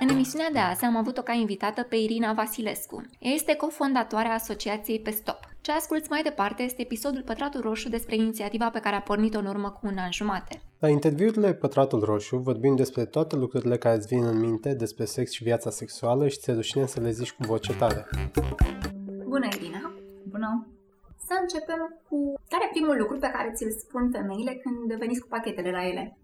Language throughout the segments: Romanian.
În emisiunea de azi am avut-o ca invitată pe Irina Vasilescu. Ea este cofondatoarea asociației Pe Stop. Ce asculți mai departe este episodul Pătratul Roșu despre inițiativa pe care a pornit-o în urmă cu un an jumate. La interviurile Pătratul Roșu vorbim despre toate lucrurile care îți vin în minte despre sex și viața sexuală și ți-e rușine să le zici cu voce tare. Bună, Irina! Bună! Să începem cu care e primul lucru pe care ți-l spun femeile când veniți cu pachetele la ele?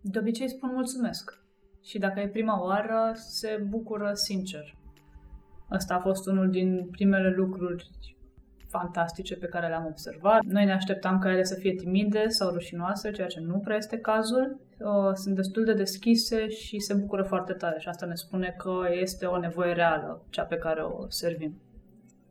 De obicei spun mulțumesc. Și dacă e prima oară, se bucură sincer. Ăsta a fost unul din primele lucruri fantastice pe care le-am observat. Noi ne așteptam ca ele să fie timide sau rușinoase, ceea ce nu prea este cazul. Sunt destul de deschise și se bucură foarte tare și asta ne spune că este o nevoie reală, cea pe care o servim.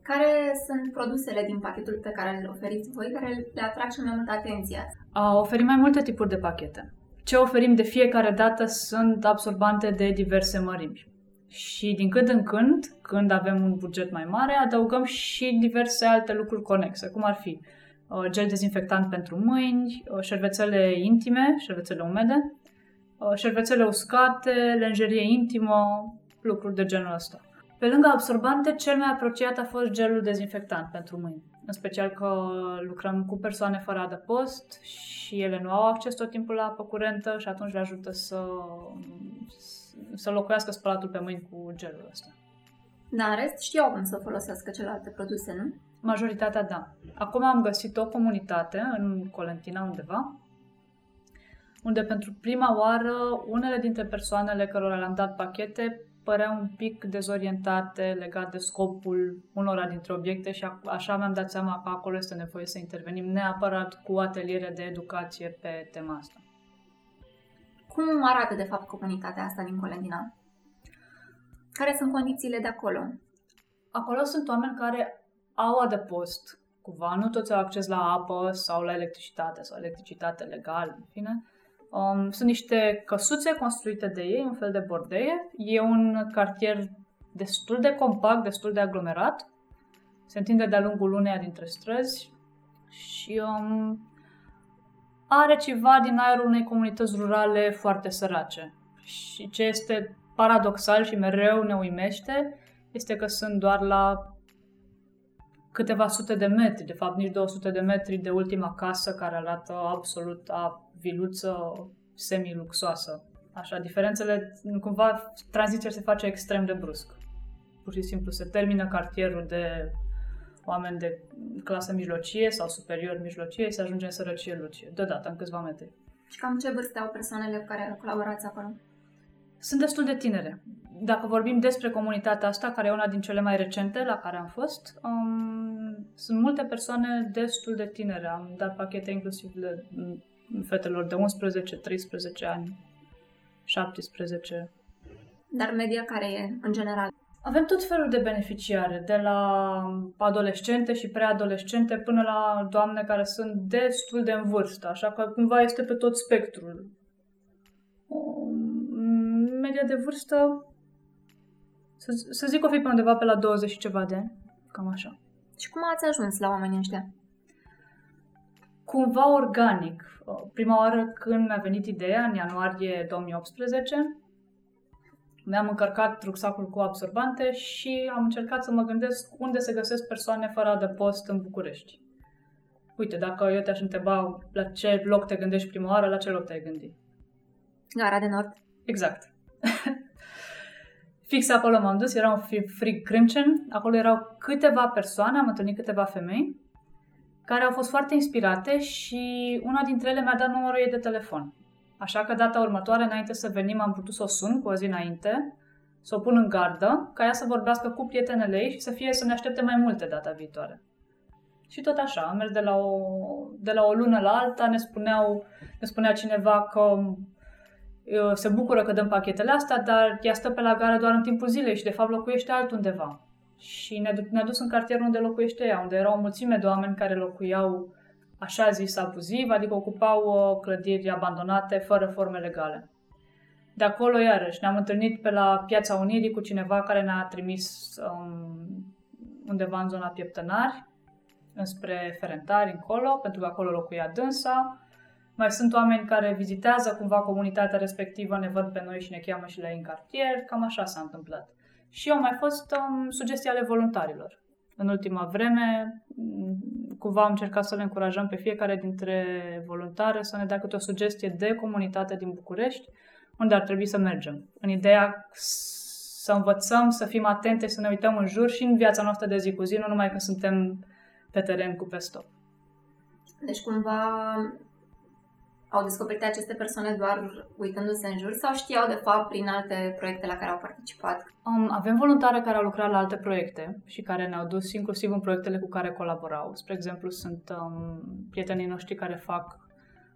Care sunt produsele din pachetul pe care le oferiți voi care le atrag și mai multă atenție? Oferim mai multe tipuri de pachete. Ce oferim de fiecare dată sunt absorbante de diverse mărimi. Și din când în când, când avem un buget mai mare, adăugăm și diverse alte lucruri conexe, cum ar fi uh, gel dezinfectant pentru mâini, uh, șervețele intime, șervețele umede, uh, șervețele uscate, lenjerie intimă, lucruri de genul ăsta. Pe lângă absorbante, cel mai apropiat a fost gelul dezinfectant pentru mâini. În special că lucrăm cu persoane fără adăpost și ele nu au acces tot timpul la apă curentă și atunci le ajută să, să locuiască spălatul pe mâini cu gelul ăsta. Da, în rest știau cum să folosească celelalte produse, nu? Majoritatea da. Acum am găsit o comunitate în Colentina undeva, unde pentru prima oară unele dintre persoanele cărora le-am dat pachete păreau un pic dezorientate legat de scopul unora dintre obiecte și așa mi-am dat seama că acolo este nevoie să intervenim neapărat cu ateliere de educație pe tema asta. Cum arată, de fapt, comunitatea asta din Colendina? Care sunt condițiile de acolo? Acolo sunt oameni care au adăpost, cumva, nu toți au acces la apă sau la electricitate sau electricitate legală, în fine, Um, sunt niște căsuțe construite de ei, un fel de bordeie. E un cartier destul de compact, destul de aglomerat. Se întinde de-a lungul uneia dintre străzi și um, are ceva din aerul unei comunități rurale foarte sărace. Și ce este paradoxal și mereu ne uimește este că sunt doar la câteva sute de metri, de fapt nici 200 de metri de ultima casă care arată absolut a viluță semi-luxoasă. Așa, diferențele, cumva, tranziția se face extrem de brusc. Pur și simplu se termină cartierul de oameni de clasă mijlocie sau superior mijlocie și se ajunge în sărăcie lucie, deodată, în câțiva metri. Și cam ce vârstă au persoanele cu care colaborați acolo? Sunt destul de tinere. Dacă vorbim despre comunitatea asta, care e una din cele mai recente la care am fost, um, sunt multe persoane destul de tinere. Am dat pachete inclusiv de fetelor de 11, 13 ani, 17. Dar media care e, în general? Avem tot felul de beneficiare, de la adolescente și preadolescente până la doamne care sunt destul de în vârstă, așa că cumva este pe tot spectrul. Media de vârstă, să, să zic o fi pe undeva pe la 20 și ceva de ani, cam așa. Și cum ați ajuns la oamenii ăștia? Cumva organic. Prima oară când mi-a venit ideea, în ianuarie 2018, mi-am încărcat rucsacul cu absorbante și am încercat să mă gândesc unde se găsesc persoane fără adăpost în București. Uite, dacă eu te-aș întreba la ce loc te gândești prima oară, la ce loc te-ai gândit? Gara de Nord. Exact. Fix acolo m-am dus, era un frig crâncen, acolo erau câteva persoane, am întâlnit câteva femei care au fost foarte inspirate și una dintre ele mi-a dat numărul ei de telefon. Așa că data următoare, înainte să venim, am putut să o sun cu o zi înainte, să o pun în gardă, ca ea să vorbească cu prietenele ei și să fie să ne aștepte mai multe data viitoare. Și tot așa, am mers de la o, de la o lună la alta, ne, spuneau, ne spunea cineva că uh, se bucură că dăm pachetele astea, dar ea stă pe la gară doar în timpul zilei și de fapt locuiește altundeva și ne-a, ne dus în cartierul unde locuiește ea, unde era o mulțime de oameni care locuiau așa zis abuziv, adică ocupau uh, clădiri abandonate fără forme legale. De acolo, iarăși, ne-am întâlnit pe la Piața Unirii cu cineva care ne-a trimis um, undeva în zona Pieptănari, înspre Ferentari, încolo, pentru că acolo locuia dânsa. Mai sunt oameni care vizitează cumva comunitatea respectivă, ne văd pe noi și ne cheamă și la ei în cartier, cam așa s-a întâmplat. Și au mai fost um, sugestii ale voluntarilor. În ultima vreme, mm, cumva am încercat să le încurajăm pe fiecare dintre voluntare să ne dea câte o sugestie de comunitate din București, unde ar trebui să mergem. În ideea să învățăm, să fim atente, să ne uităm în jur și în viața noastră de zi cu zi, nu numai când suntem pe teren cu pe stop. Deci cumva au descoperit aceste persoane doar uitându-se în jur sau știau de fapt prin alte proiecte la care au participat? Um, avem voluntare care au lucrat la alte proiecte și care ne-au dus inclusiv în proiectele cu care colaborau. Spre exemplu, sunt um, prietenii noștri care fac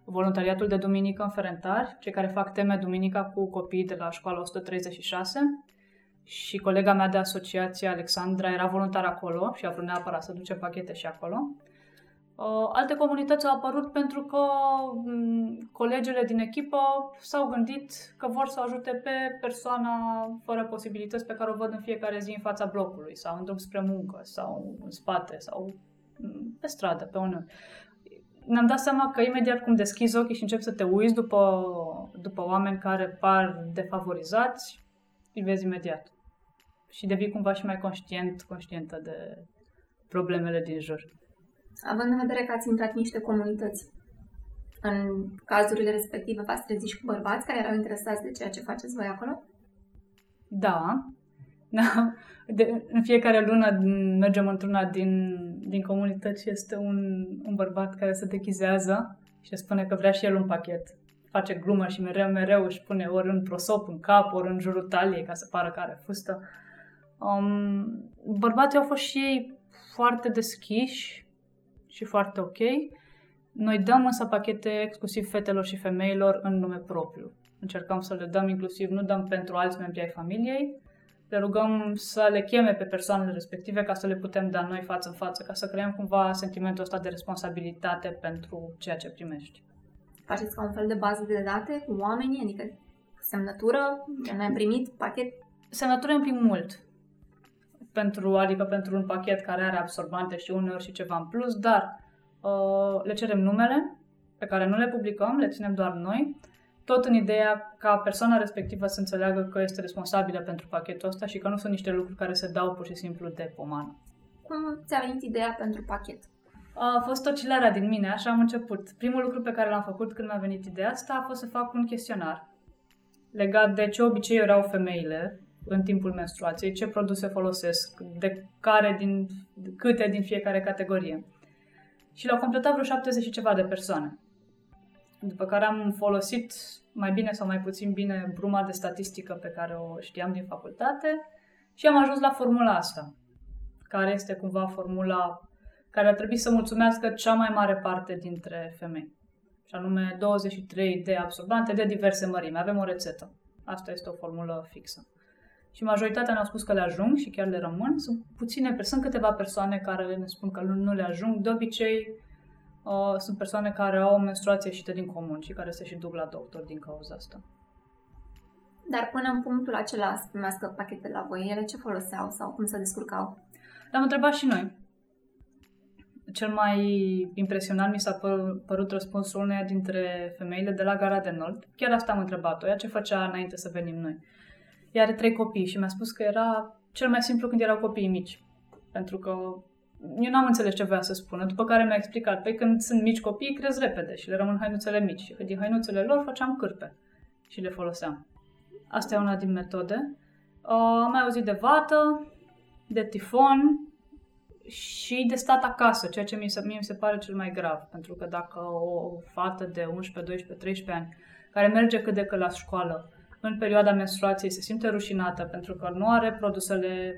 voluntariatul de duminică în Ferentari, cei care fac teme duminica cu copii de la școala 136 și colega mea de asociație, Alexandra, era voluntar acolo și a vrut neapărat să duce pachete și acolo. Uh, alte comunități au apărut pentru că um, colegele din echipă s-au gândit că vor să ajute pe persoana fără posibilități pe care o văd în fiecare zi în fața blocului sau în drum spre muncă sau în spate sau um, pe stradă, pe unul. Ne-am dat seama că imediat cum deschizi ochii și începi să te uiți după, după oameni care par defavorizați, îi vezi imediat. Și devii cumva și mai conștient, conștientă de problemele din jur având în vedere că ați intrat în niște comunități, în cazurile respective v-ați trezit și cu bărbați care erau interesați de ceea ce faceți voi acolo? Da. da. De, în fiecare lună mergem într-una din, din comunități și este un, un bărbat care se dechizează și spune că vrea și el un pachet. Face glumă și mereu, mereu își pune ori un prosop în cap, ori în jurul taliei ca să pară că are fustă. Um, bărbații au fost și ei foarte deschiși și foarte ok. Noi dăm însă pachete exclusiv fetelor și femeilor în nume propriu. Încercăm să le dăm inclusiv, nu dăm pentru alți membri ai familiei, le rugăm să le cheme pe persoanele respective ca să le putem da noi față în față, ca să creăm cumva sentimentul ăsta de responsabilitate pentru ceea ce primești. Faceți ca un fel de bază de date cu oamenii, adică semnătură, ne-am primit pachet? Semnătură un pic mult pentru, adică pentru un pachet care are absorbante și uneori și ceva în plus, dar uh, le cerem numele pe care nu le publicăm, le ținem doar noi, tot în ideea ca persoana respectivă să înțeleagă că este responsabilă pentru pachetul ăsta și că nu sunt niște lucruri care se dau pur și simplu de pomană. Cum ți-a venit ideea pentru pachet? A fost oscilarea din mine, așa am început. Primul lucru pe care l-am făcut când mi-a venit ideea asta a fost să fac un chestionar legat de ce obiceiuri au femeile în timpul menstruației, ce produse folosesc, de care din, câte din fiecare categorie. Și l-au completat vreo 70 și ceva de persoane. După care am folosit mai bine sau mai puțin bine bruma de statistică pe care o știam din facultate și am ajuns la formula asta, care este cumva formula care ar trebui să mulțumească cea mai mare parte dintre femei. Și anume 23 de absorbante de diverse mărimi. Avem o rețetă. Asta este o formulă fixă și majoritatea ne-au spus că le ajung și chiar le rămân. Sunt puține, sunt câteva persoane care ne spun că nu le ajung. De obicei, uh, sunt persoane care au o menstruație ieșită din comun și care se și duc la doctor din cauza asta. Dar până în punctul acela să primească pachetele la voi, ele ce foloseau sau cum se descurcau? Le-am întrebat și noi. Cel mai impresionant mi s-a părut răspunsul uneia dintre femeile de la Gara de Nord. Chiar asta am întrebat-o, ea ce făcea înainte să venim noi. Ea are trei copii și mi-a spus că era cel mai simplu când erau copiii mici. Pentru că eu n-am înțeles ce voia să spună, după care mi-a explicat, pe când sunt mici copii, cresc repede și le rămân hainuțele mici. Și din hainuțele lor făceam cârpe și le foloseam. Asta e una din metode. Uh, am mai auzit de vată, de tifon și de stat acasă, ceea ce mie, mie mi se pare cel mai grav. Pentru că dacă o fată de 11, 12, 13 ani care merge cât de cât la școală în perioada menstruației se simte rușinată pentru că nu are produsele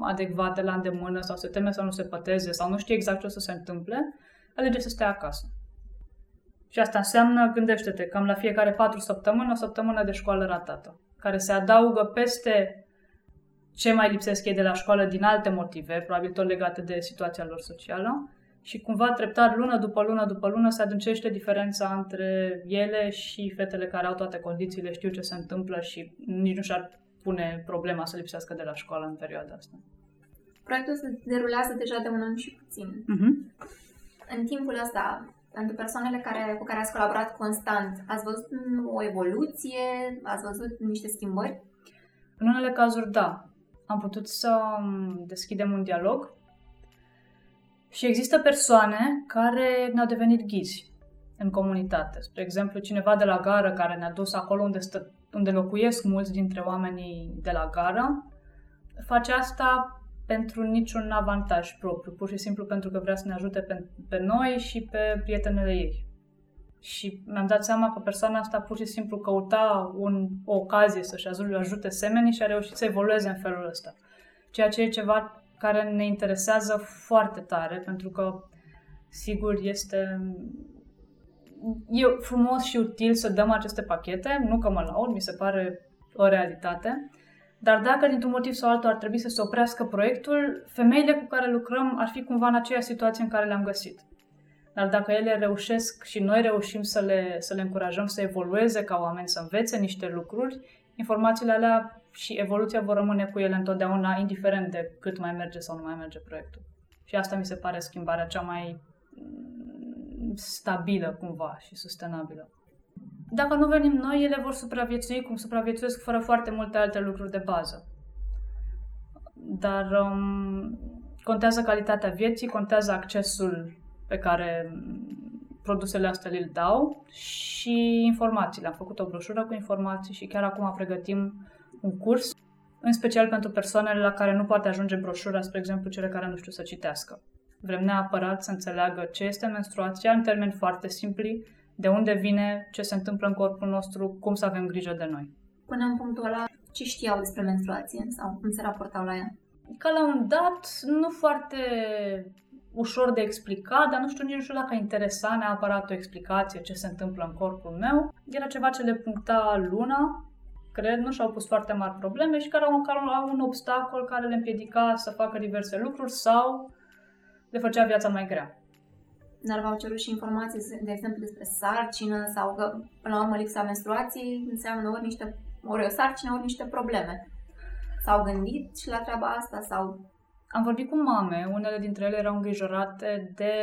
adecvate la îndemână sau se teme să nu se păteze sau nu știe exact ce o să se întâmple, alege să stea acasă. Și asta înseamnă, gândește-te, cam la fiecare patru săptămâni, o săptămână de școală ratată, care se adaugă peste ce mai lipsesc ei de la școală din alte motive, probabil tot legate de situația lor socială, și cumva treptat, lună după lună după lună, se adâncește diferența între ele și fetele care au toate condițiile, știu ce se întâmplă și nici nu și-ar pune problema să lipsească de la școală în perioada asta. Proiectul se derulează deja de un an și puțin. Uh-huh. În timpul ăsta, Pentru persoanele care, cu care ați colaborat constant, ați văzut o evoluție? Ați văzut niște schimbări? În unele cazuri, da. Am putut să um, deschidem un dialog și există persoane care ne-au devenit ghizi în comunitate. Spre exemplu, cineva de la gară care ne-a dus acolo unde, stă, unde locuiesc mulți dintre oamenii de la gară, face asta pentru niciun avantaj propriu, pur și simplu pentru că vrea să ne ajute pe, pe noi și pe prietenele ei. Și mi-am dat seama că persoana asta pur și simplu căuta un, o ocazie să-și ajute semenii și a reușit să evolueze în felul ăsta. Ceea ce e ceva care ne interesează foarte tare, pentru că, sigur, este e frumos și util să dăm aceste pachete, nu că mă laud, mi se pare o realitate, dar dacă dintr-un motiv sau altul ar trebui să se oprească proiectul, femeile cu care lucrăm ar fi cumva în aceeași situație în care le-am găsit. Dar dacă ele reușesc și noi reușim să le, să le încurajăm să evolueze ca oameni, să învețe niște lucruri, informațiile alea și evoluția vor rămâne cu ele întotdeauna, indiferent de cât mai merge sau nu mai merge proiectul. Și asta mi se pare schimbarea cea mai mm, stabilă cumva și sustenabilă. Dacă nu venim noi, ele vor supraviețui cum supraviețuiesc fără foarte multe alte lucruri de bază. Dar um, contează calitatea vieții, contează accesul pe care produsele astea le dau și informațiile. Am făcut o broșură cu informații și chiar acum pregătim un curs, în special pentru persoanele la care nu poate ajunge broșura, spre exemplu cele care nu știu să citească. Vrem neapărat să înțeleagă ce este menstruația în termeni foarte simpli, de unde vine, ce se întâmplă în corpul nostru, cum să avem grijă de noi. Până în punctul ăla, ce știau despre menstruație sau cum se raportau la ea? Ca la un dat, nu foarte ușor de explicat, dar nu știu nici nu știu dacă interesa neapărat o explicație ce se întâmplă în corpul meu. Era ceva ce le puncta luna, cred, nu și-au pus foarte mari probleme și care au, care au un obstacol care le împiedica să facă diverse lucruri sau le făcea viața mai grea. Dar v-au cerut și informații, de exemplu, despre sarcină sau că, până la urmă, lipsa menstruației înseamnă ori, niște, ori o sarcină, ori niște probleme. S-au gândit și la treaba asta sau... Am vorbit cu mame, unele dintre ele erau îngrijorate de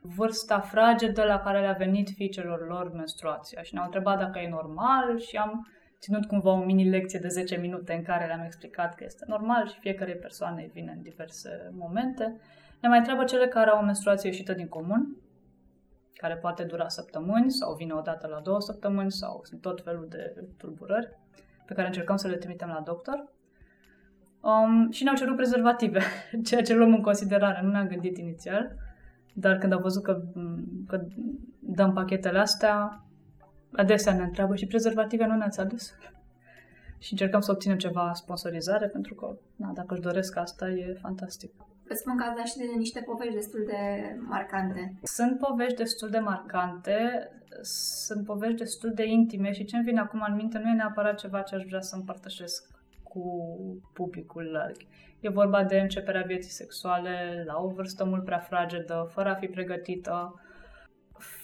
vârsta fragedă la care le-a venit fiicelor lor menstruația și ne-au întrebat dacă e normal și am ținut cumva o mini-lecție de 10 minute în care le-am explicat că este normal și fiecare persoană îi vine în diverse momente. Ne mai întreabă cele care au o menstruație ieșită din comun, care poate dura săptămâni sau vine o dată la două săptămâni sau sunt tot felul de tulburări pe care încercăm să le trimitem la doctor. Um, și ne-au cerut prezervative, ceea ce luăm în considerare. Nu ne-am gândit inițial, dar când au văzut că, că dăm pachetele astea, adesea ne întreabă și prezervative nu ne-ați adus? Și încercăm să obținem ceva sponsorizare, pentru că, na, dacă își doresc asta, e fantastic. Vă spun că ați dat și de niște povești destul de marcante. Sunt povești destul de marcante, sunt povești destul de intime și ce-mi vine acum în minte nu e neapărat ceva ce aș vrea să împărtășesc cu publicul larg. E vorba de începerea vieții sexuale la o vârstă mult prea fragedă, fără a fi pregătită,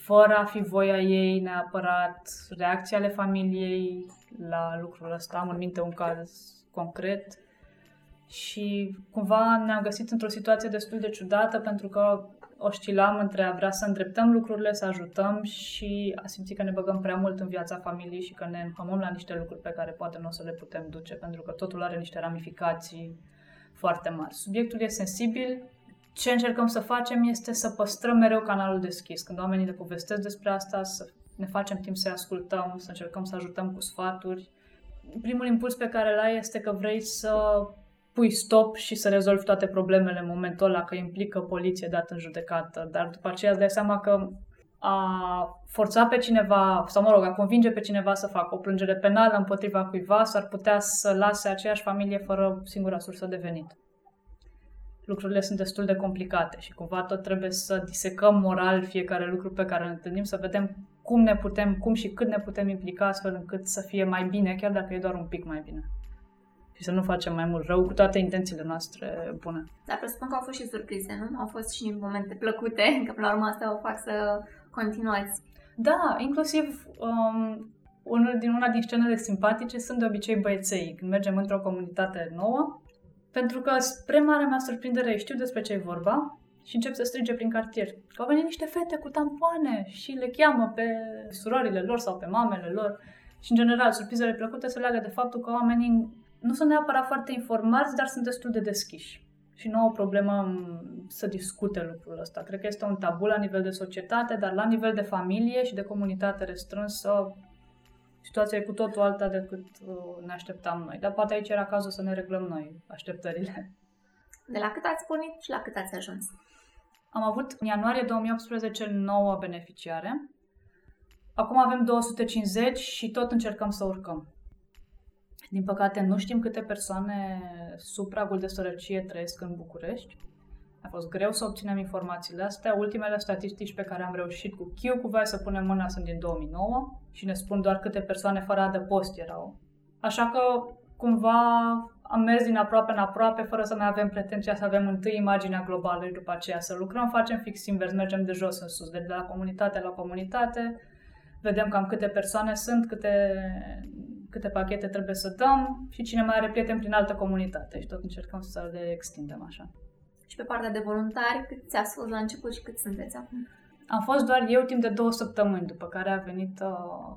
fără a fi voia ei neapărat, reacția ale familiei la lucrul ăsta. Am în minte un caz concret și cumva ne-am găsit într-o situație destul de ciudată pentru că oscilam între a vrea să îndreptăm lucrurile, să ajutăm și a simți că ne băgăm prea mult în viața familiei și că ne înhămăm la niște lucruri pe care poate nu o să le putem duce, pentru că totul are niște ramificații foarte mari. Subiectul e sensibil, ce încercăm să facem este să păstrăm mereu canalul deschis. Când oamenii ne povestesc despre asta, să ne facem timp să ascultăm, să încercăm să ajutăm cu sfaturi. Primul impuls pe care îl ai este că vrei să pui stop și să rezolvi toate problemele în momentul ăla, că implică poliție dat în judecată, dar după aceea îți dai seama că a forța pe cineva, sau mă rog, a convinge pe cineva să facă o plângere penală împotriva cuiva, s-ar putea să lase aceeași familie fără singura sursă de venit. Lucrurile sunt destul de complicate și cumva tot trebuie să disecăm moral fiecare lucru pe care îl întâlnim, să vedem cum ne putem, cum și cât ne putem implica astfel încât să fie mai bine, chiar dacă e doar un pic mai bine și să nu facem mai mult rău cu toate intențiile noastre bune. Dar presupun că au fost și surprize, nu? Au fost și momente plăcute, că până la urmă asta o fac să continuați. Da, inclusiv um, unul din una din scenele simpatice sunt de obicei băieței, când mergem într-o comunitate nouă, pentru că, spre marea mea surprindere, știu despre ce e vorba și încep să strige prin cartier că au venit niște fete cu tampoane și le cheamă pe surorile lor sau pe mamele lor. Și, în general, surprizele plăcute se leagă de faptul că oamenii nu sunt neapărat foarte informați, dar sunt destul de deschiși. Și nu au o problemă să discute lucrul ăsta. Cred că este un tabu la nivel de societate, dar la nivel de familie și de comunitate restrânsă, situația e cu totul alta decât uh, ne așteptam noi. Dar poate aici era cazul să ne reglăm noi așteptările. De la cât ați pornit și la cât ați ajuns? Am avut în ianuarie 2018 9 beneficiare. Acum avem 250 și tot încercăm să urcăm. Din păcate, nu știm câte persoane sub pragul de sărăcie trăiesc în București. A fost greu să obținem informațiile astea. Ultimele statistici pe care am reușit cu Chiu cu vai să punem mâna sunt din 2009 și ne spun doar câte persoane fără adăpost erau. Așa că, cumva, am mers din aproape în aproape, fără să mai avem pretenția să avem întâi imaginea globală și după aceea să lucrăm. Facem fix invers, mergem de jos în sus, de la comunitate la comunitate, vedem cam câte persoane sunt, câte, câte pachete trebuie să dăm și cine mai are prieteni prin altă comunitate și tot încercăm să le extindem așa. Și pe partea de voluntari, cât ți-a fost la început și cât sunteți acum? Am fost doar eu timp de două săptămâni, după care a venit uh,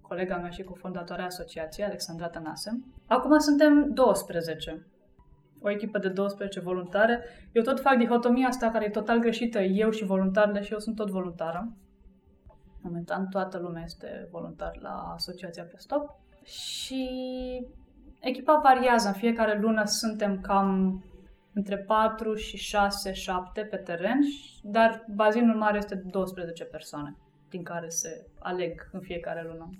colega mea și cofondatoarea asociației, Alexandra Tănase. Acum suntem 12. O echipă de 12 voluntare. Eu tot fac dihotomia asta care e total greșită, eu și voluntarele și eu sunt tot voluntară. Momentan toată lumea este voluntar la asociația pe stop. Și echipa variază. În fiecare lună suntem cam între 4 și 6, 7 pe teren, dar bazinul mare este de 12 persoane, din care se aleg în fiecare lună.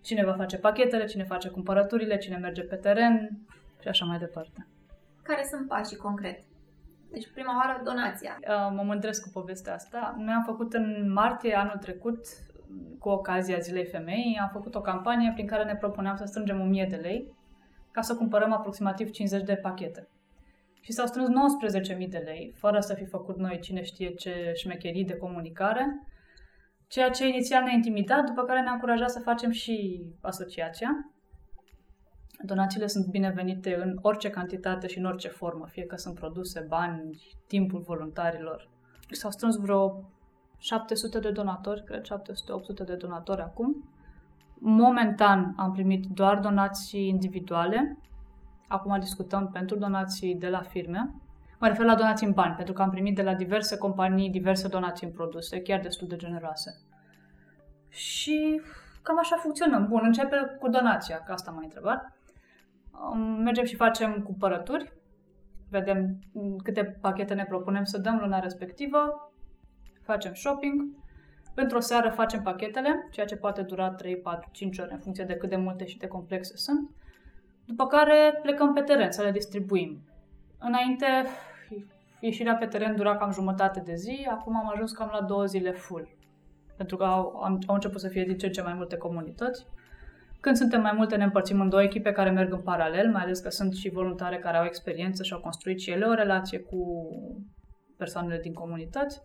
Cine va face pachetele, cine face cumpărăturile, cine merge pe teren și așa mai departe. Care sunt pașii concret? Deci prima oară donația. Uh, mă mândresc cu povestea asta. Noi am făcut în martie anul trecut, cu ocazia Zilei Femeii, am făcut o campanie prin care ne propuneam să strângem 1000 de lei ca să cumpărăm aproximativ 50 de pachete. Și s-au strâns 19.000 de lei, fără să fi făcut noi cine știe ce șmecherii de comunicare, ceea ce inițial ne-a intimidat, după care ne-a încurajat să facem și asociația. Donațiile sunt binevenite în orice cantitate și în orice formă, fie că sunt produse, bani, timpul voluntarilor. S-au strâns vreo 700 de donatori, cred 700-800 de donatori acum. Momentan am primit doar donații individuale. Acum discutăm pentru donații de la firme. Mă refer la donații în bani, pentru că am primit de la diverse companii diverse donații în produse, chiar destul de generoase. Și cam așa funcționăm. Bun, începe cu donația, că asta m-a întrebat. Mergem și facem cumpărături, vedem câte pachete ne propunem să dăm luna respectivă, facem shopping, într-o seară facem pachetele, ceea ce poate dura 3, 4, 5 ore în funcție de cât de multe și de complexe sunt, după care plecăm pe teren să le distribuim. Înainte, ieșirea pe teren dura cam jumătate de zi, acum am ajuns cam la două zile full, pentru că au, au început să fie din ce în ce mai multe comunități. Când suntem mai multe, ne împărțim în două echipe care merg în paralel, mai ales că sunt și voluntare care au experiență și au construit și ele o relație cu persoanele din comunități.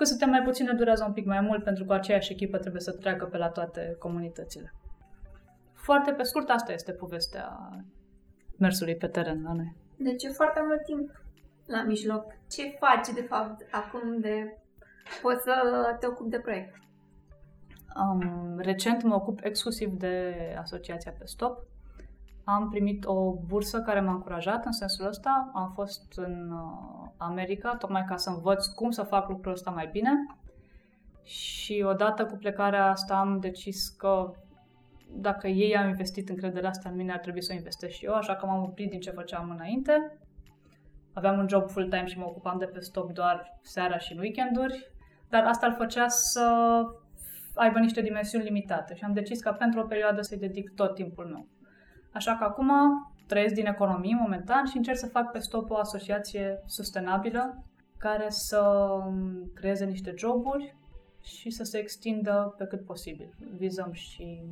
Când suntem mai puține, durează un pic mai mult, pentru că aceeași echipă trebuie să treacă pe la toate comunitățile. Foarte pe scurt, asta este povestea mersului pe teren la noi. Deci e foarte mult timp la mijloc. Ce faci, de fapt, acum de poți să te ocupi de proiect? Um, recent mă ocup exclusiv de asociația pe stop. Am primit o bursă care m-a încurajat în sensul ăsta. Am fost în uh, America tocmai ca să învăț cum să fac lucrul ăsta mai bine. Și odată cu plecarea asta am decis că dacă ei au investit încrederea asta în mine, ar trebui să o investesc și eu, așa că m-am oprit din ce făceam înainte. Aveam un job full-time și mă ocupam de pe stop doar seara și în weekenduri, dar asta îl făcea să aibă niște dimensiuni limitate și am decis ca pentru o perioadă să-i dedic tot timpul meu. Așa că acum trăiesc din economie momentan și încerc să fac pe stop o asociație sustenabilă care să creeze niște joburi și să se extindă pe cât posibil. Vizăm și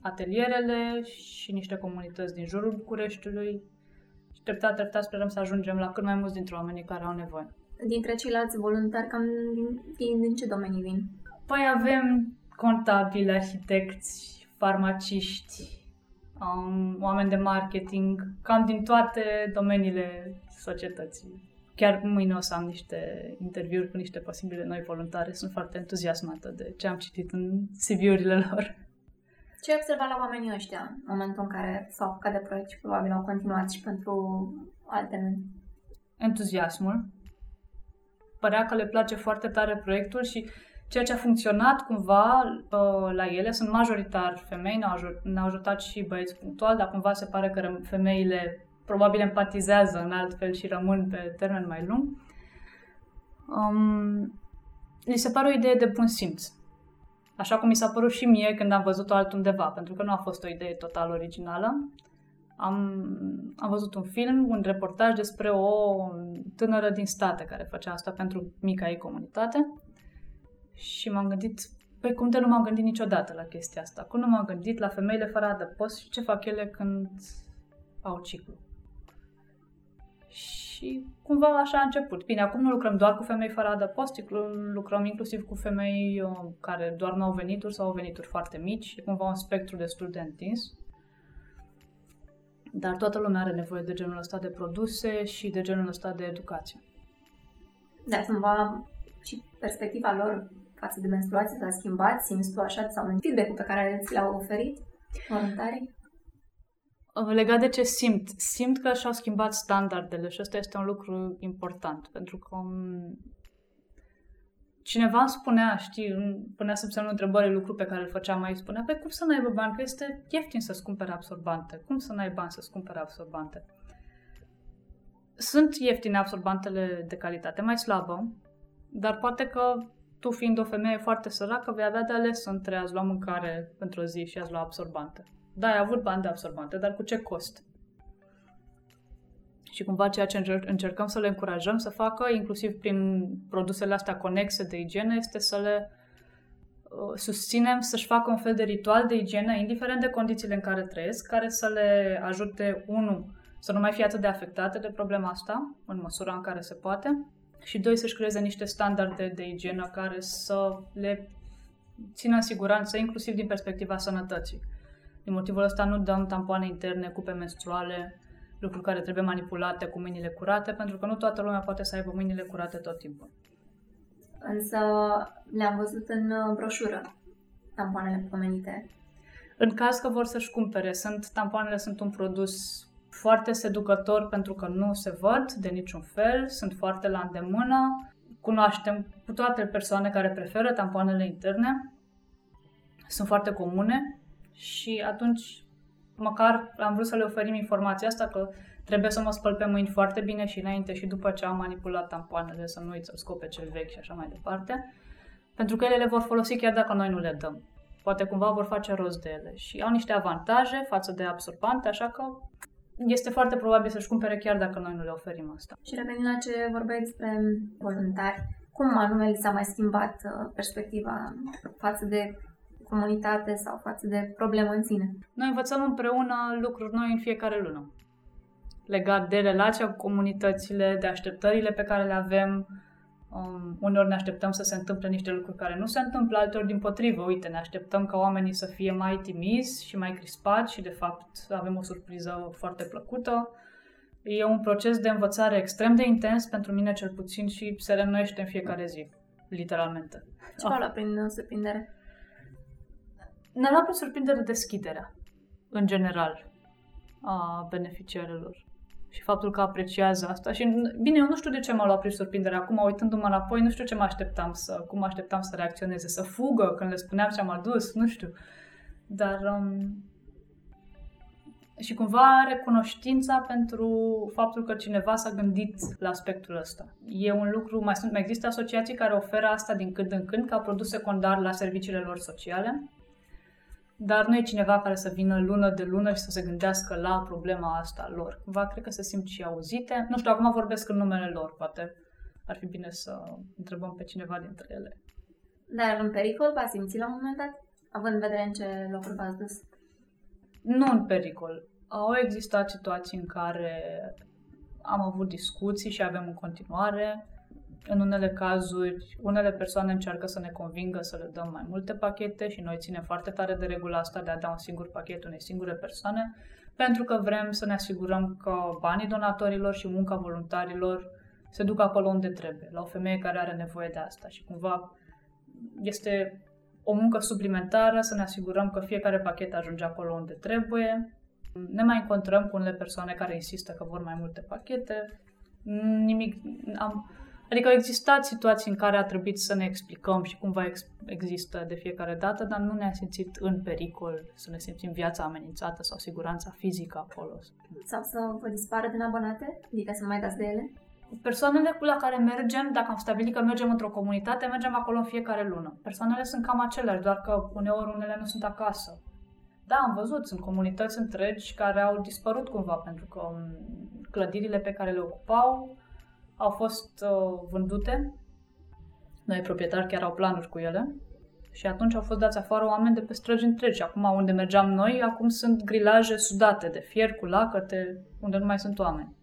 atelierele și niște comunități din jurul Bucureștiului și treptat, treptat sperăm să ajungem la cât mai mulți dintre oamenii care au nevoie. Dintre ceilalți voluntari, cam din, din, din ce domenii vin? Păi avem contabili, arhitecți, farmaciști, um, oameni de marketing, cam din toate domeniile societății. chiar mâine o să am niște interviuri cu niște posibile noi voluntare. Sunt foarte entuziasmată de ce am citit în CV-urile lor. Ce ai observat la oamenii ăștia în momentul în care s-au apucat de proiect și probabil au continuat și pentru altele? Entuziasmul. Părea că le place foarte tare proiectul și ceea ce a funcționat cumva uh, la ele sunt majoritar femei, ne-au, ajut, ne-au ajutat și băieți punctual, dar cumva se pare că femeile probabil empatizează în alt fel și rămân pe termen mai lung. Um, li se pare o idee de bun simț. Așa cum mi s-a părut și mie când am văzut-o altundeva, pentru că nu a fost o idee total originală. Am, am văzut un film, un reportaj despre o tânără din state care făcea asta pentru mica ei comunitate și m-am gândit, păi cum de nu m-am gândit niciodată la chestia asta? Cum nu m-am gândit la femeile fără adăpost și ce fac ele când au ciclu? Și cumva așa a început. Bine, acum nu lucrăm doar cu femei fără adăpost, lucrăm inclusiv cu femei uh, care doar nu au venituri sau au venituri foarte mici. E cumva un spectru destul de întins. Dar toată lumea are nevoie de genul ăsta de produse și de genul ăsta de educație. Da, cumva și perspectiva lor față de menstruație s-a schimbat, simți tu așa sau în feedback pe care ți l-au oferit voluntarii? Legat de ce simt, simt că și-au schimbat standardele și ăsta este un lucru important, pentru că um, cineva îmi spunea, știi, punea să semnul întrebării lucru pe care îl făceam mai spunea, pe cum să n-aibă bani, că este ieftin să-ți cumpere absorbante, cum să n-ai bani să-ți cumpere absorbante? Sunt ieftine absorbantele de calitate mai slabă, dar poate că tu fiind o femeie foarte săracă vei avea de ales între a-ți lua mâncare pentru o zi și a-ți lua absorbante. Da, ai avut bani de absorbante, dar cu ce cost? Și cumva ceea ce încercăm să le încurajăm să facă, inclusiv prin produsele astea conexe de igienă, este să le uh, susținem să-și facă un fel de ritual de igienă, indiferent de condițiile în care trăiesc, care să le ajute, unul, să nu mai fie atât de afectate de problema asta, în măsura în care se poate, și doi, să-și creeze niște standarde de igienă care să le țină în siguranță, inclusiv din perspectiva sănătății. Din motivul ăsta nu dăm tampoane interne, cupe menstruale, lucruri care trebuie manipulate cu mâinile curate, pentru că nu toată lumea poate să aibă mâinile curate tot timpul. Însă le-am văzut în uh, broșură, tampoanele pomenite. În caz că vor să-și cumpere, sunt, tampoanele sunt un produs foarte seducător pentru că nu se văd de niciun fel, sunt foarte la îndemână, cunoaștem cu toate persoane care preferă tampoanele interne, sunt foarte comune și atunci măcar am vrut să le oferim informația asta că trebuie să mă spăl pe mâini foarte bine și înainte și după ce am manipulat tampoanele, să nu uit să scope cel vechi și așa mai departe, pentru că ele le vor folosi chiar dacă noi nu le dăm. Poate cumva vor face rost de ele și au niște avantaje față de absorbante, așa că este foarte probabil să-și cumpere chiar dacă noi nu le oferim asta. Și revenind la ce vorbeai despre voluntari, cum anume li s-a mai schimbat uh, perspectiva față de comunitate sau față de problemă în sine? Noi învățăm împreună lucruri noi în fiecare lună. Legat de relația cu comunitățile, de așteptările pe care le avem, Um, uneori ne așteptăm să se întâmple niște lucruri care nu se întâmplă, alteori din potrivă. Uite, ne așteptăm ca oamenii să fie mai timizi și mai crispați și de fapt avem o surpriză foarte plăcută. E un proces de învățare extrem de intens pentru mine cel puțin și se reînnoiește în fiecare zi, literalmente. Ce v-a luat prin surprindere? Ne-a luat prin surprindere deschiderea, în general, a beneficiarilor și faptul că apreciază asta. Și bine, eu nu știu de ce m-a luat prin surprindere. Acum, uitându-mă înapoi, nu știu ce mă așteptam să, cum mă așteptam să reacționeze, să fugă când le spuneam ce am adus, nu știu. Dar um, și cumva recunoștința pentru faptul că cineva s-a gândit la aspectul ăsta. E un lucru, mai, sunt, mai există asociații care oferă asta din când în când ca produs secundar la serviciile lor sociale dar nu e cineva care să vină lună de lună și să se gândească la problema asta lor. Va cred că se simt și auzite. Nu știu, acum vorbesc în numele lor, poate ar fi bine să întrebăm pe cineva dintre ele. Dar în pericol v-ați simțit la un moment dat? Având în vedere în ce locuri v-ați dus? Nu în pericol. Au existat situații în care am avut discuții și avem în continuare în unele cazuri, unele persoane încearcă să ne convingă să le dăm mai multe pachete și noi ținem foarte tare de regula asta de a da un singur pachet unei singure persoane, pentru că vrem să ne asigurăm că banii donatorilor și munca voluntarilor se ducă acolo unde trebuie, la o femeie care are nevoie de asta și cumva este o muncă suplimentară să ne asigurăm că fiecare pachet ajunge acolo unde trebuie. Ne mai încontrăm cu unele persoane care insistă că vor mai multe pachete. Nimic, am, adică au existat situații în care a trebuit să ne explicăm și cumva ex, există de fiecare dată, dar nu ne-a simțit în pericol să ne simțim viața amenințată sau siguranța fizică acolo. Sau să vă dispară din abonate? Adică să nu mai dați de ele? Persoanele cu la care mergem, dacă am stabilit că mergem într-o comunitate, mergem acolo în fiecare lună. Persoanele sunt cam aceleași, doar că uneori unele nu sunt acasă. Da, am văzut, sunt comunități întregi care au dispărut cumva, pentru că um, clădirile pe care le ocupau au fost uh, vândute. Noi proprietari chiar au planuri cu ele. Și atunci au fost dați afară oameni de pe străzi întregi. Acum, unde mergeam noi, acum sunt grilaje sudate de fier cu lacăte, unde nu mai sunt oameni.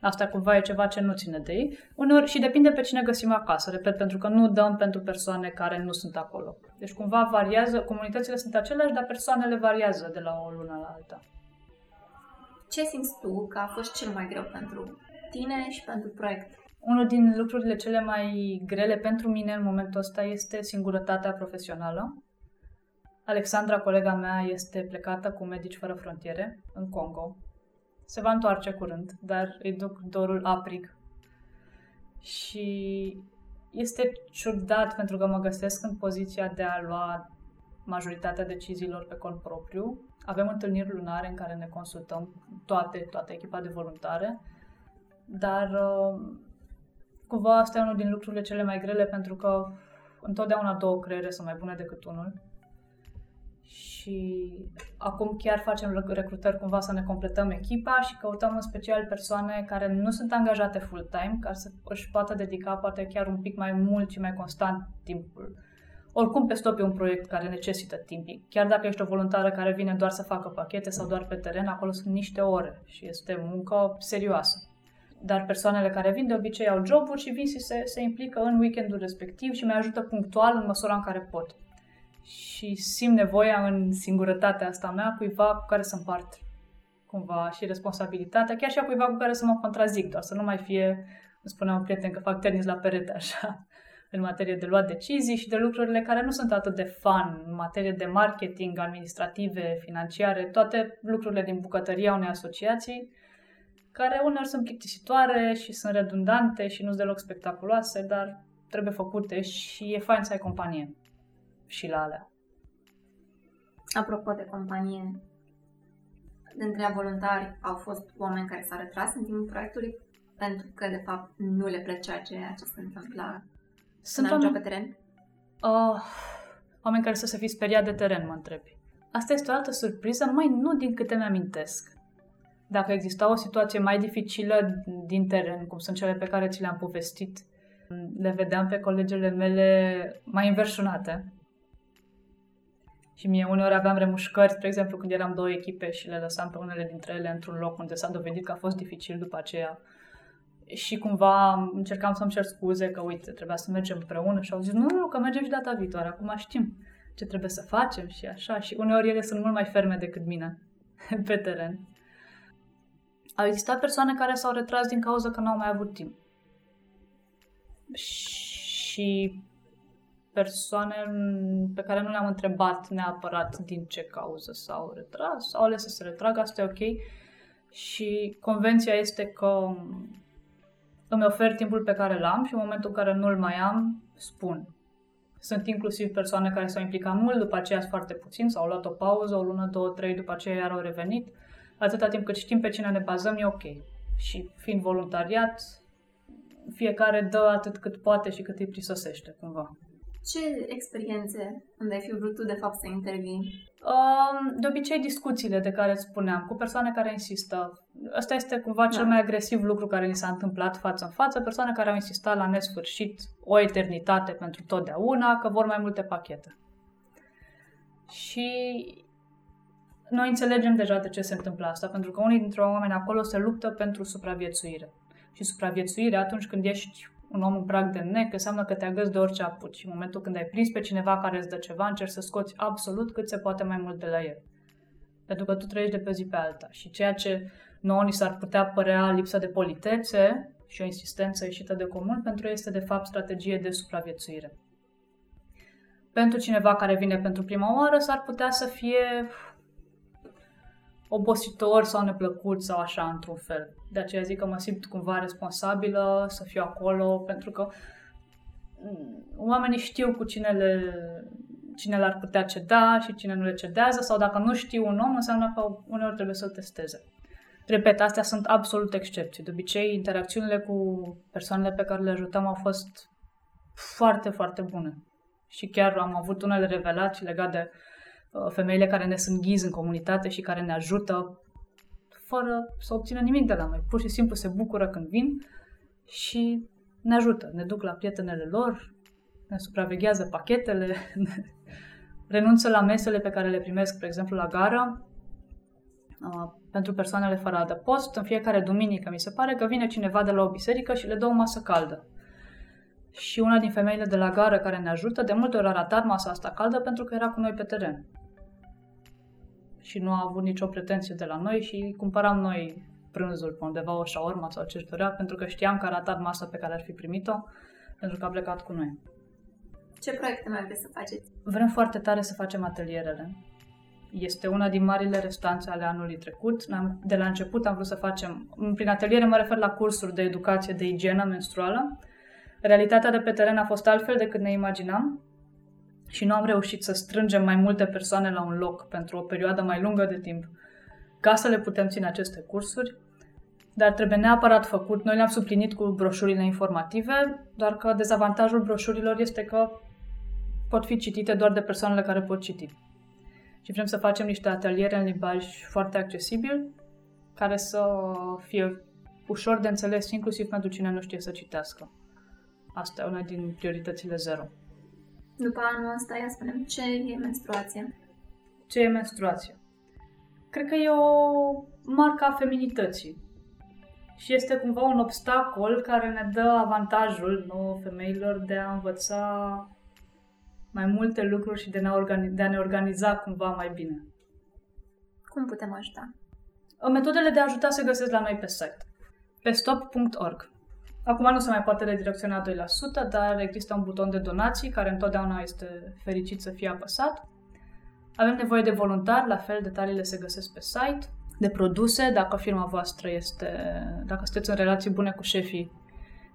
Asta cumva e ceva ce nu ține de ei. Uneori și depinde pe cine găsim acasă, repet, pentru că nu dăm pentru persoane care nu sunt acolo. Deci cumva variază, comunitățile sunt aceleași, dar persoanele variază de la o lună la alta. Ce simți tu că a fost cel mai greu pentru tine și pentru proiect? Unul din lucrurile cele mai grele pentru mine în momentul ăsta este singurătatea profesională. Alexandra, colega mea, este plecată cu Medici Fără Frontiere în Congo se va întoarce curând, dar îi duc dorul aprig. Și este ciudat pentru că mă găsesc în poziția de a lua majoritatea deciziilor pe cont propriu. Avem întâlniri lunare în care ne consultăm toate, toată echipa de voluntare, dar uh, cumva asta e unul din lucrurile cele mai grele pentru că întotdeauna două creiere sunt mai bune decât unul și acum chiar facem recrutări cumva să ne completăm echipa și căutăm în special persoane care nu sunt angajate full-time, ca să își poată dedica poate chiar un pic mai mult și mai constant timpul. Oricum pe stop e un proiect care necesită timp. Chiar dacă ești o voluntară care vine doar să facă pachete sau doar pe teren, acolo sunt niște ore și este muncă serioasă. Dar persoanele care vin de obicei au joburi și vin și se, se implică în weekendul respectiv și mai ajută punctual în măsura în care pot. Și simt nevoia în singurătatea asta mea cuiva cu care să împart cumva și responsabilitatea, chiar și a cuiva cu care să mă contrazic, doar să nu mai fie, îmi spunea un prieten că fac tenis la perete așa, în materie de luat decizii și de lucrurile care nu sunt atât de fun, în materie de marketing, administrative, financiare, toate lucrurile din bucătăria unei asociații, care uneori sunt plictisitoare și sunt redundante și nu sunt deloc spectaculoase, dar trebuie făcute și e fain să ai companie și la alea. Apropo de companie, dintre voluntari au fost oameni care s-au retras în timpul proiectului pentru că, de fapt, nu le plăcea ceea ce se întâmpla Sunt oameni... pe teren? Uh, oameni care să se fi speriat de teren, mă întrebi. Asta este o altă surpriză, mai nu din câte mi-amintesc. Dacă exista o situație mai dificilă din teren, cum sunt cele pe care ți le-am povestit, le vedeam pe colegele mele mai înverșunate, și mie uneori aveam remușcări, spre exemplu, când eram două echipe și le lăsam pe unele dintre ele într-un loc unde s-a dovedit că a fost dificil după aceea. Și cumva încercam să-mi cer scuze că, uite, trebuia să mergem împreună și au zis, nu, nu, că mergem și data viitoare, acum știm ce trebuie să facem și așa. Și uneori ele sunt mult mai ferme decât mine pe teren. Au existat persoane care s-au retras din cauza că nu au mai avut timp. Și persoane pe care nu le-am întrebat neapărat din ce cauză s-au retras, au ales să se retragă, asta e ok. Și convenția este că îmi ofer timpul pe care l-am și în momentul în care nu-l mai am, spun. Sunt inclusiv persoane care s-au implicat mult, după aceea foarte puțin, sau au luat o pauză, o lună, două, trei, după aceea iar au revenit. Atâta timp cât știm pe cine ne bazăm, e ok. Și fiind voluntariat, fiecare dă atât cât poate și cât îi prisosește, cumva. Ce experiențe unde ai fi vrut tu, de fapt, să intervii? De obicei, discuțiile de care îți spuneam, cu persoane care insistă. Asta este cumva cel da. mai agresiv lucru care ni s-a întâmplat față în față, persoane care au insistat la nesfârșit o eternitate pentru totdeauna, că vor mai multe pachete. Și noi înțelegem deja de ce se întâmplă asta, pentru că unii dintre oameni acolo se luptă pentru supraviețuire. Și supraviețuire atunci când ești un om în prag de nec, înseamnă că te agăți de orice apuci. În momentul când ai prins pe cineva care îți dă ceva, încerci să scoți absolut cât se poate mai mult de la el. Pentru că tu trăiești de pe zi pe alta. Și ceea ce nouă ni s-ar putea părea lipsă de politețe, și o insistență ieșită de comun, pentru ei este de fapt strategie de supraviețuire. Pentru cineva care vine pentru prima oară, s-ar putea să fie obositor sau neplăcut sau așa, într-un fel. De aceea zic că mă simt cumva responsabilă să fiu acolo, pentru că mm, oamenii știu cu cine, le, cine l-ar putea ceda și cine nu le cedează, sau dacă nu știu un om, înseamnă că uneori trebuie să-l testeze. Repet, astea sunt absolut excepții. De obicei, interacțiunile cu persoanele pe care le ajutăm au fost foarte, foarte bune. Și chiar am avut unele revelații legate de uh, femeile care ne sunt ghizi în comunitate și care ne ajută fără să obțină nimic de la noi. Pur și simplu se bucură când vin și ne ajută. Ne duc la prietenele lor, ne supraveghează pachetele, renunță la mesele pe care le primesc, spre exemplu, la gara, uh, pentru persoanele fără adăpost. În fiecare duminică mi se pare că vine cineva de la o biserică și le dă o masă caldă. Și una din femeile de la gară care ne ajută, de multe ori a ratat masa asta caldă pentru că era cu noi pe teren. Și nu a avut nicio pretenție de la noi și cumpăram noi prânzul pe undeva o șaorma sau ce-și dorea, pentru că știam că a ratat masa pe care ar fi primit-o, pentru că a plecat cu noi. Ce proiecte mai vreți să faceți? Vrem foarte tare să facem atelierele. Este una din marile restanțe ale anului trecut. De la început am vrut să facem, prin ateliere mă refer la cursuri de educație de igienă menstruală. Realitatea de pe teren a fost altfel decât ne imaginam și nu am reușit să strângem mai multe persoane la un loc pentru o perioadă mai lungă de timp ca să le putem ține aceste cursuri, dar trebuie neapărat făcut. Noi le-am suplinit cu broșurile informative, doar că dezavantajul broșurilor este că pot fi citite doar de persoanele care pot citi. Și vrem să facem niște ateliere în limbaj foarte accesibil, care să fie ușor de înțeles, inclusiv pentru cine nu știe să citească. Asta e una din prioritățile zero. După anul ăsta, ia spunem, ce e menstruație? Ce e menstruație? Cred că e o marcă a feminității. Și este cumva un obstacol care ne dă avantajul nouă femeilor de a învăța mai multe lucruri și de, ne organi- de a ne organiza cumva mai bine. Cum putem ajuta? Metodele de a ajuta se găsesc la noi pe site, pe stop.org. Acum nu se mai poate redirecționa 2%, dar există un buton de donații care întotdeauna este fericit să fie apăsat. Avem nevoie de voluntari, la fel detaliile se găsesc pe site, de produse, dacă firma voastră este, dacă sunteți în relații bune cu șefii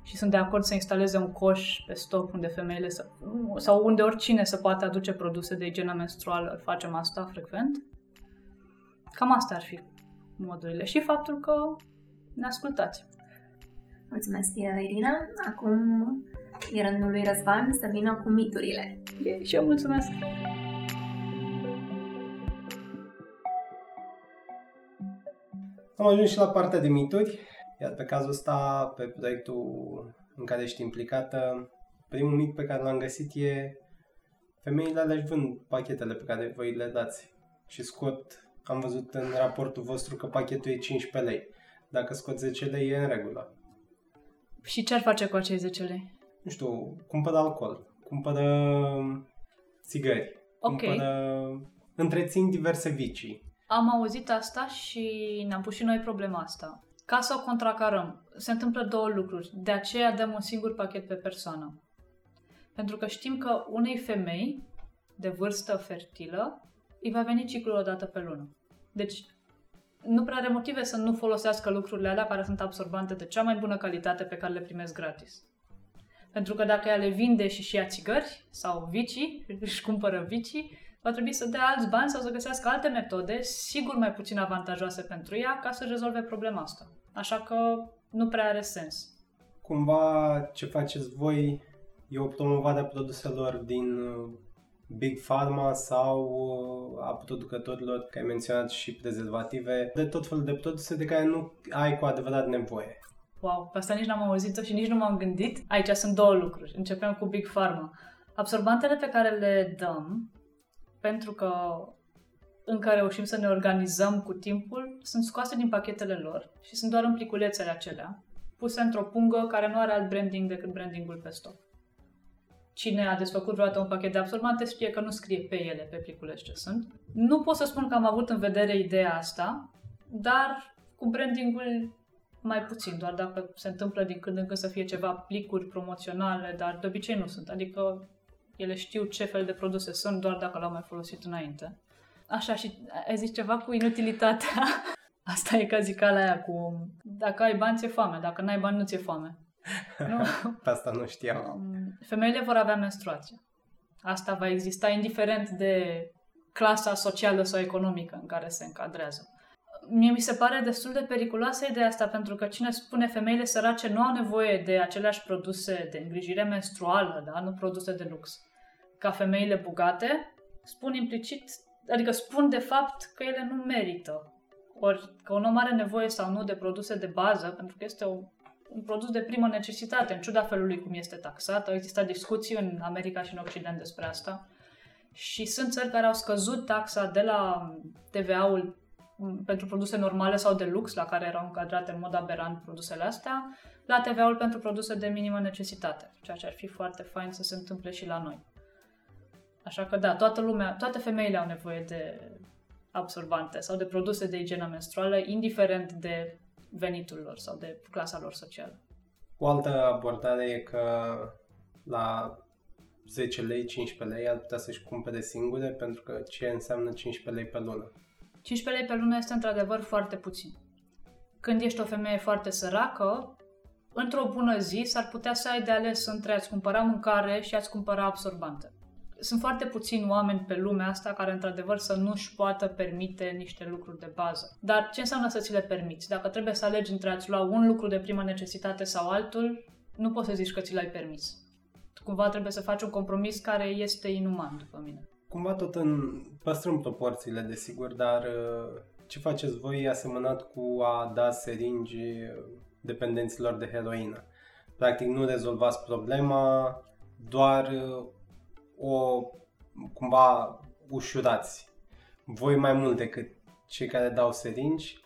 și sunt de acord să instaleze un coș pe stop unde femeile să, sau unde oricine să poate aduce produse de igienă menstruală, facem asta frecvent. Cam asta ar fi modurile și faptul că ne ascultați. Mulțumesc, Irina. Acum e rândul lui Răzvan să vină cu miturile. Și eu mulțumesc! Am ajuns și la partea de mituri. Iar pe cazul ăsta, pe proiectul în care ești implicată, primul mit pe care l-am găsit e femeile alea vând pachetele pe care voi le dați și scot, am văzut în raportul vostru că pachetul e 15 lei. Dacă scot 10 lei e în regulă. Și ce ar face cu acei 10 lei? Nu știu, cumpără alcool, cumpără țigări, Ok. cumpără... întrețin diverse vicii. Am auzit asta și ne-am pus și noi problema asta. Ca să o contracarăm, se întâmplă două lucruri. De aceea dăm un singur pachet pe persoană. Pentru că știm că unei femei de vârstă fertilă îi va veni ciclul o dată pe lună. Deci nu prea are motive să nu folosească lucrurile alea care sunt absorbante de cea mai bună calitate pe care le primesc gratis. Pentru că dacă ea le vinde și și ia țigări sau vicii, își cumpără vicii, va trebui să dea alți bani sau să găsească alte metode, sigur mai puțin avantajoase pentru ea, ca să rezolve problema asta. Așa că nu prea are sens. Cumva ce faceți voi e o promovare a produselor din uh, Big Pharma sau uh, a producătorilor, că ai menționat și prezervative, de tot felul de produse de care nu ai cu adevărat nevoie. Wow, pe asta nici n-am auzit-o și nici nu m-am gândit. Aici sunt două lucruri. Începem cu Big Pharma. Absorbantele pe care le dăm, pentru că încă reușim să ne organizăm cu timpul, sunt scoase din pachetele lor și sunt doar în pliculețele acelea, puse într-o pungă care nu are alt branding decât brandingul pe stop. Cine a desfăcut vreodată un pachet de absorbante știe că nu scrie pe ele, pe pliculeț ce sunt. Nu pot să spun că am avut în vedere ideea asta, dar cu brandingul mai puțin, doar dacă se întâmplă din când în când să fie ceva plicuri promoționale, dar de obicei nu sunt. Adică ele știu ce fel de produse sunt doar dacă l-au mai folosit înainte. Așa, și ai zis ceva cu inutilitatea. Asta e ca zicala aia cu dacă ai bani, ți-e foame, dacă n-ai bani, nu ți-e foame. Nu? Pe asta nu știam. Um, femeile vor avea menstruație. Asta va exista indiferent de clasa socială sau economică în care se încadrează. Mie mi se pare destul de periculoasă ideea asta, pentru că cine spune femeile sărace nu au nevoie de aceleași produse de îngrijire menstruală, da? nu produse de lux, ca femeile bogate, spun implicit, adică spun de fapt că ele nu merită. Ori că un om are nevoie sau nu de produse de bază, pentru că este o, un produs de primă necesitate, în ciuda felului cum este taxat. Au existat discuții în America și în Occident despre asta. Și sunt țări care au scăzut taxa de la TVA-ul pentru produse normale sau de lux, la care erau încadrate în mod aberant produsele astea, la TVA-ul pentru produse de minimă necesitate, ceea ce ar fi foarte fain să se întâmple și la noi. Așa că da, toată lumea, toate femeile au nevoie de absorbante sau de produse de igienă menstruală, indiferent de venitul lor sau de clasa lor socială. O altă abordare e că la 10 lei, 15 lei ar putea să-și cumpere singure, pentru că ce înseamnă 15 lei pe lună? 15 lei pe lună este într-adevăr foarte puțin. Când ești o femeie foarte săracă, într-o bună zi s-ar putea să ai de ales între a-ți cumpăra mâncare și a-ți cumpăra absorbante. Sunt foarte puțini oameni pe lumea asta care într-adevăr să nu-și poată permite niște lucruri de bază. Dar ce înseamnă să ți le permiți? Dacă trebuie să alegi între a-ți lua un lucru de primă necesitate sau altul, nu poți să zici că ți l-ai permis. Cumva trebuie să faci un compromis care este inuman, după mine cumva tot în... păstrăm proporțiile, desigur, dar uh, ce faceți voi asemănat cu a da seringi dependenților de heroină? Practic nu rezolvați problema, doar uh, o cumva ușurați. Voi mai mult decât cei care dau seringi,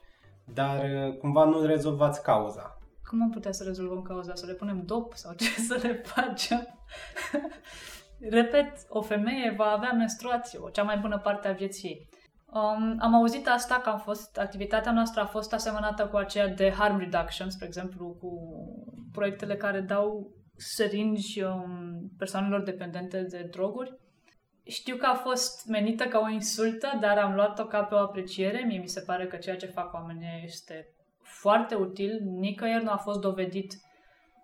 dar uh, cumva nu rezolvați cauza. Cum am putea să rezolvăm cauza? Să le punem dop sau ce să le facem? Repet, o femeie va avea menstruație, o cea mai bună parte a vieții ei. Um, am auzit asta că am fost, activitatea noastră a fost asemănată cu aceea de harm reduction, spre exemplu, cu proiectele care dau seringi um, persoanelor dependente de droguri. Știu că a fost menită ca o insultă, dar am luat-o ca pe o apreciere. Mie mi se pare că ceea ce fac oamenii este foarte util. Nicăieri nu a fost dovedit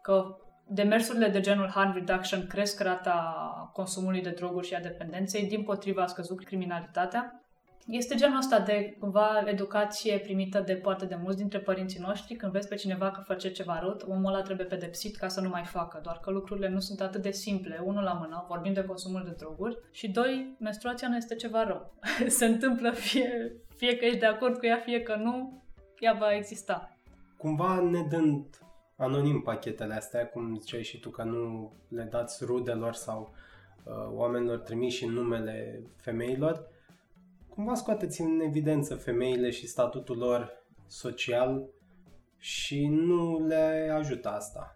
că demersurile de genul harm reduction cresc rata consumului de droguri și a dependenței, din potriva a scăzut criminalitatea. Este genul ăsta de cumva educație primită de poate de mulți dintre părinții noștri. Când vezi pe cineva că face ceva rău, omul ăla trebuie pedepsit ca să nu mai facă. Doar că lucrurile nu sunt atât de simple. Unul la mână, vorbim de consumul de droguri. Și doi, menstruația nu este ceva rău. Se întâmplă fie, fie că ești de acord cu ea, fie că nu, ea va exista. Cumva ne dând anonim pachetele astea, cum ziceai și tu, că nu le dați rudelor sau uh, oamenilor trimiși în numele femeilor, cumva scoateți în evidență femeile și statutul lor social și nu le ajută asta.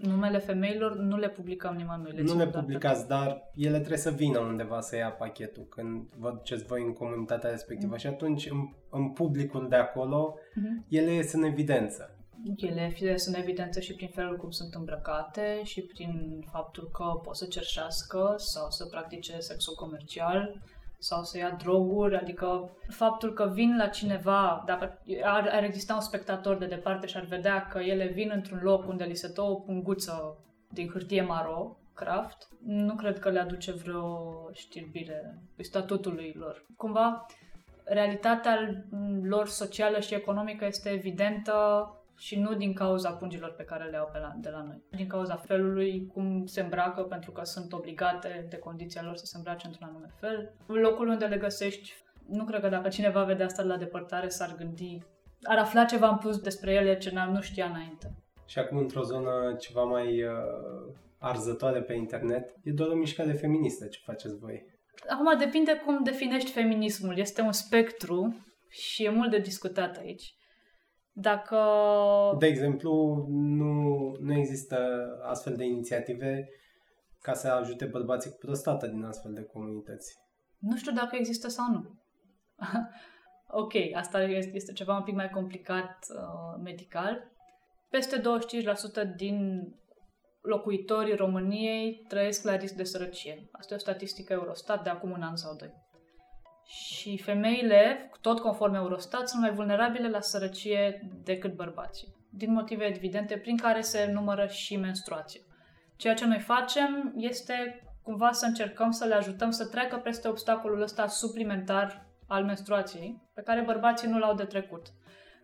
Numele femeilor nu le publicăm nimănui. Le nu le publicați, dar ele trebuie să vină undeva să ia pachetul când vă duceți voi în comunitatea respectivă mm. și atunci în, în publicul de acolo mm-hmm. ele ies în evidență. Ele fie sunt evidență și prin felul cum sunt îmbrăcate și prin faptul că pot să cerșească sau să practice sexul comercial sau să ia droguri, adică faptul că vin la cineva, dacă ar, ar exista un spectator de departe și ar vedea că ele vin într-un loc unde li se dă o punguță din hârtie maro, craft, nu cred că le aduce vreo știrbire statutului lor. Cumva, realitatea lor socială și economică este evidentă și nu din cauza pungilor pe care le au pe la, de la noi. Din cauza felului cum se îmbracă, pentru că sunt obligate de condiția lor să se îmbrace într-un anume fel. Locul unde le găsești, nu cred că dacă cineva vede asta la depărtare s-ar gândi, ar afla ceva în plus despre ele ce nu știa înainte. Și acum într-o zonă ceva mai uh, arzătoare pe internet, e doar o mișcare feministă ce faceți voi. Acum depinde cum definești feminismul. Este un spectru și e mult de discutat aici. Dacă... De exemplu, nu, nu există astfel de inițiative ca să ajute bărbații cu prostată din astfel de comunități. Nu știu dacă există sau nu. ok, asta este ceva un pic mai complicat uh, medical. peste 25% din locuitorii României trăiesc la risc de sărăcie. Asta e o statistică Eurostat de acum un an sau doi. Și femeile, tot conform Eurostat, sunt mai vulnerabile la sărăcie decât bărbații. Din motive evidente prin care se numără și menstruația. Ceea ce noi facem este cumva să încercăm să le ajutăm să treacă peste obstacolul ăsta suplimentar al menstruației, pe care bărbații nu l-au de trecut.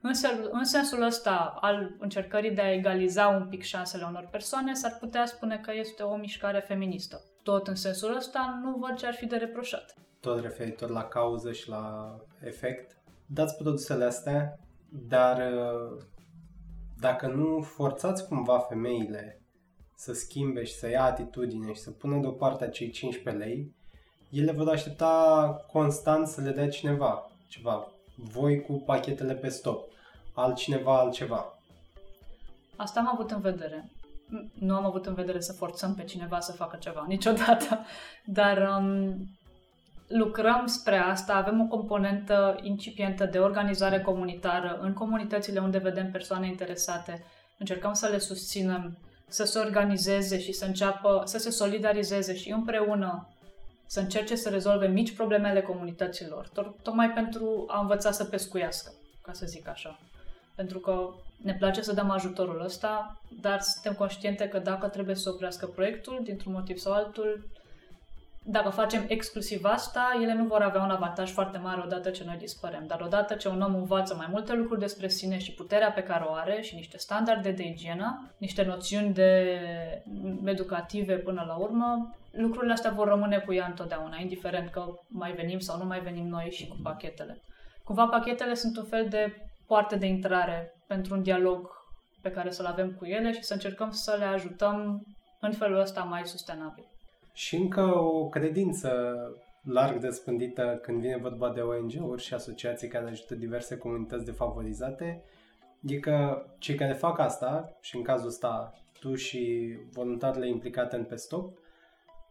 În, sel, în sensul ăsta al încercării de a egaliza un pic șansele unor persoane, s-ar putea spune că este o mișcare feministă. Tot în sensul ăsta nu văd ce ar fi de reproșat. Tot referitor la cauză și la efect. Dați produsele astea, dar uh, dacă nu forțați cumva femeile să schimbe și să ia atitudine și să pună deoparte acei 15 lei, ele vor aștepta constant să le dea cineva ceva. Voi cu pachetele pe stop, altcineva altceva. Asta am avut în vedere. Nu am avut în vedere să forțăm pe cineva să facă ceva, niciodată. Dar um, lucrăm spre asta, avem o componentă incipientă de organizare comunitară în comunitățile unde vedem persoane interesate. Încercăm să le susținem să se organizeze și să înceapă să se solidarizeze și împreună să încerce să rezolve mici problemele comunităților, to- tocmai pentru a învăța să pescuiască, ca să zic așa. Pentru că ne place să dăm ajutorul ăsta, dar suntem conștiente că dacă trebuie să oprească proiectul, dintr-un motiv sau altul, dacă facem exclusiv asta, ele nu vor avea un avantaj foarte mare odată ce noi dispărem. Dar odată ce un om învață mai multe lucruri despre sine și puterea pe care o are și niște standarde de igienă, niște noțiuni de educative până la urmă, lucrurile astea vor rămâne cu ea întotdeauna, indiferent că mai venim sau nu mai venim noi și cu pachetele. Cumva pachetele sunt un fel de poartă de intrare pentru un dialog pe care să-l avem cu ele și să încercăm să le ajutăm în felul ăsta mai sustenabil. Și încă o credință larg despândită când vine vorba de ONG-uri și asociații care ajută diverse comunități defavorizate, e că cei care fac asta, și în cazul ăsta tu și voluntarele implicate în Pestop,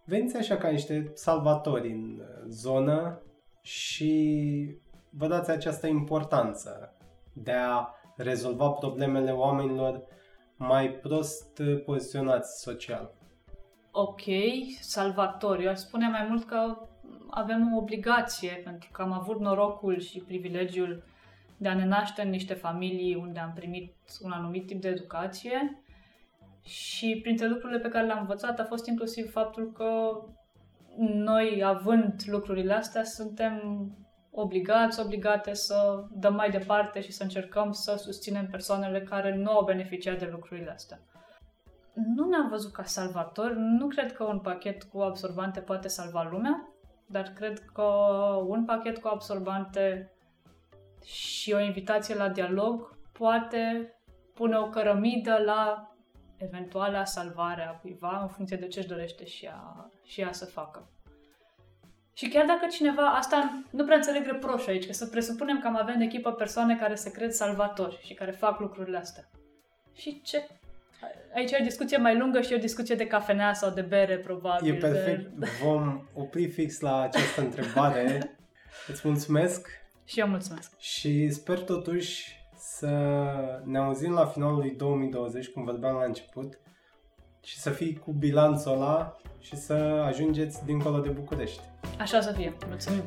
veniți așa ca niște salvatori în zonă și vă dați această importanță de a rezolva problemele oamenilor mai prost poziționați social ok, salvator. Eu aș spune mai mult că avem o obligație, pentru că am avut norocul și privilegiul de a ne naște în niște familii unde am primit un anumit tip de educație și printre lucrurile pe care le-am învățat a fost inclusiv faptul că noi, având lucrurile astea, suntem obligați, obligate să dăm mai departe și să încercăm să susținem persoanele care nu au beneficiat de lucrurile astea nu ne-am văzut ca salvator. Nu cred că un pachet cu absorbante poate salva lumea, dar cred că un pachet cu absorbante și o invitație la dialog poate pune o cărămidă la eventuala salvare a cuiva în funcție de ce își dorește și ea, și ea să facă. Și chiar dacă cineva, asta nu prea înțeleg reproș aici, că să presupunem că am avea în echipă persoane care se cred salvatori și care fac lucrurile astea. Și ce Aici e o discuție mai lungă și o discuție de cafenea sau de bere, probabil. E perfect. De... Vom opri fix la această întrebare. Îți mulțumesc. Și eu mulțumesc. Și sper totuși să ne auzim la finalul lui 2020, cum vorbeam la început, și să fii cu bilanțul ăla și să ajungeți dincolo de București. Așa să fie. Mulțumim!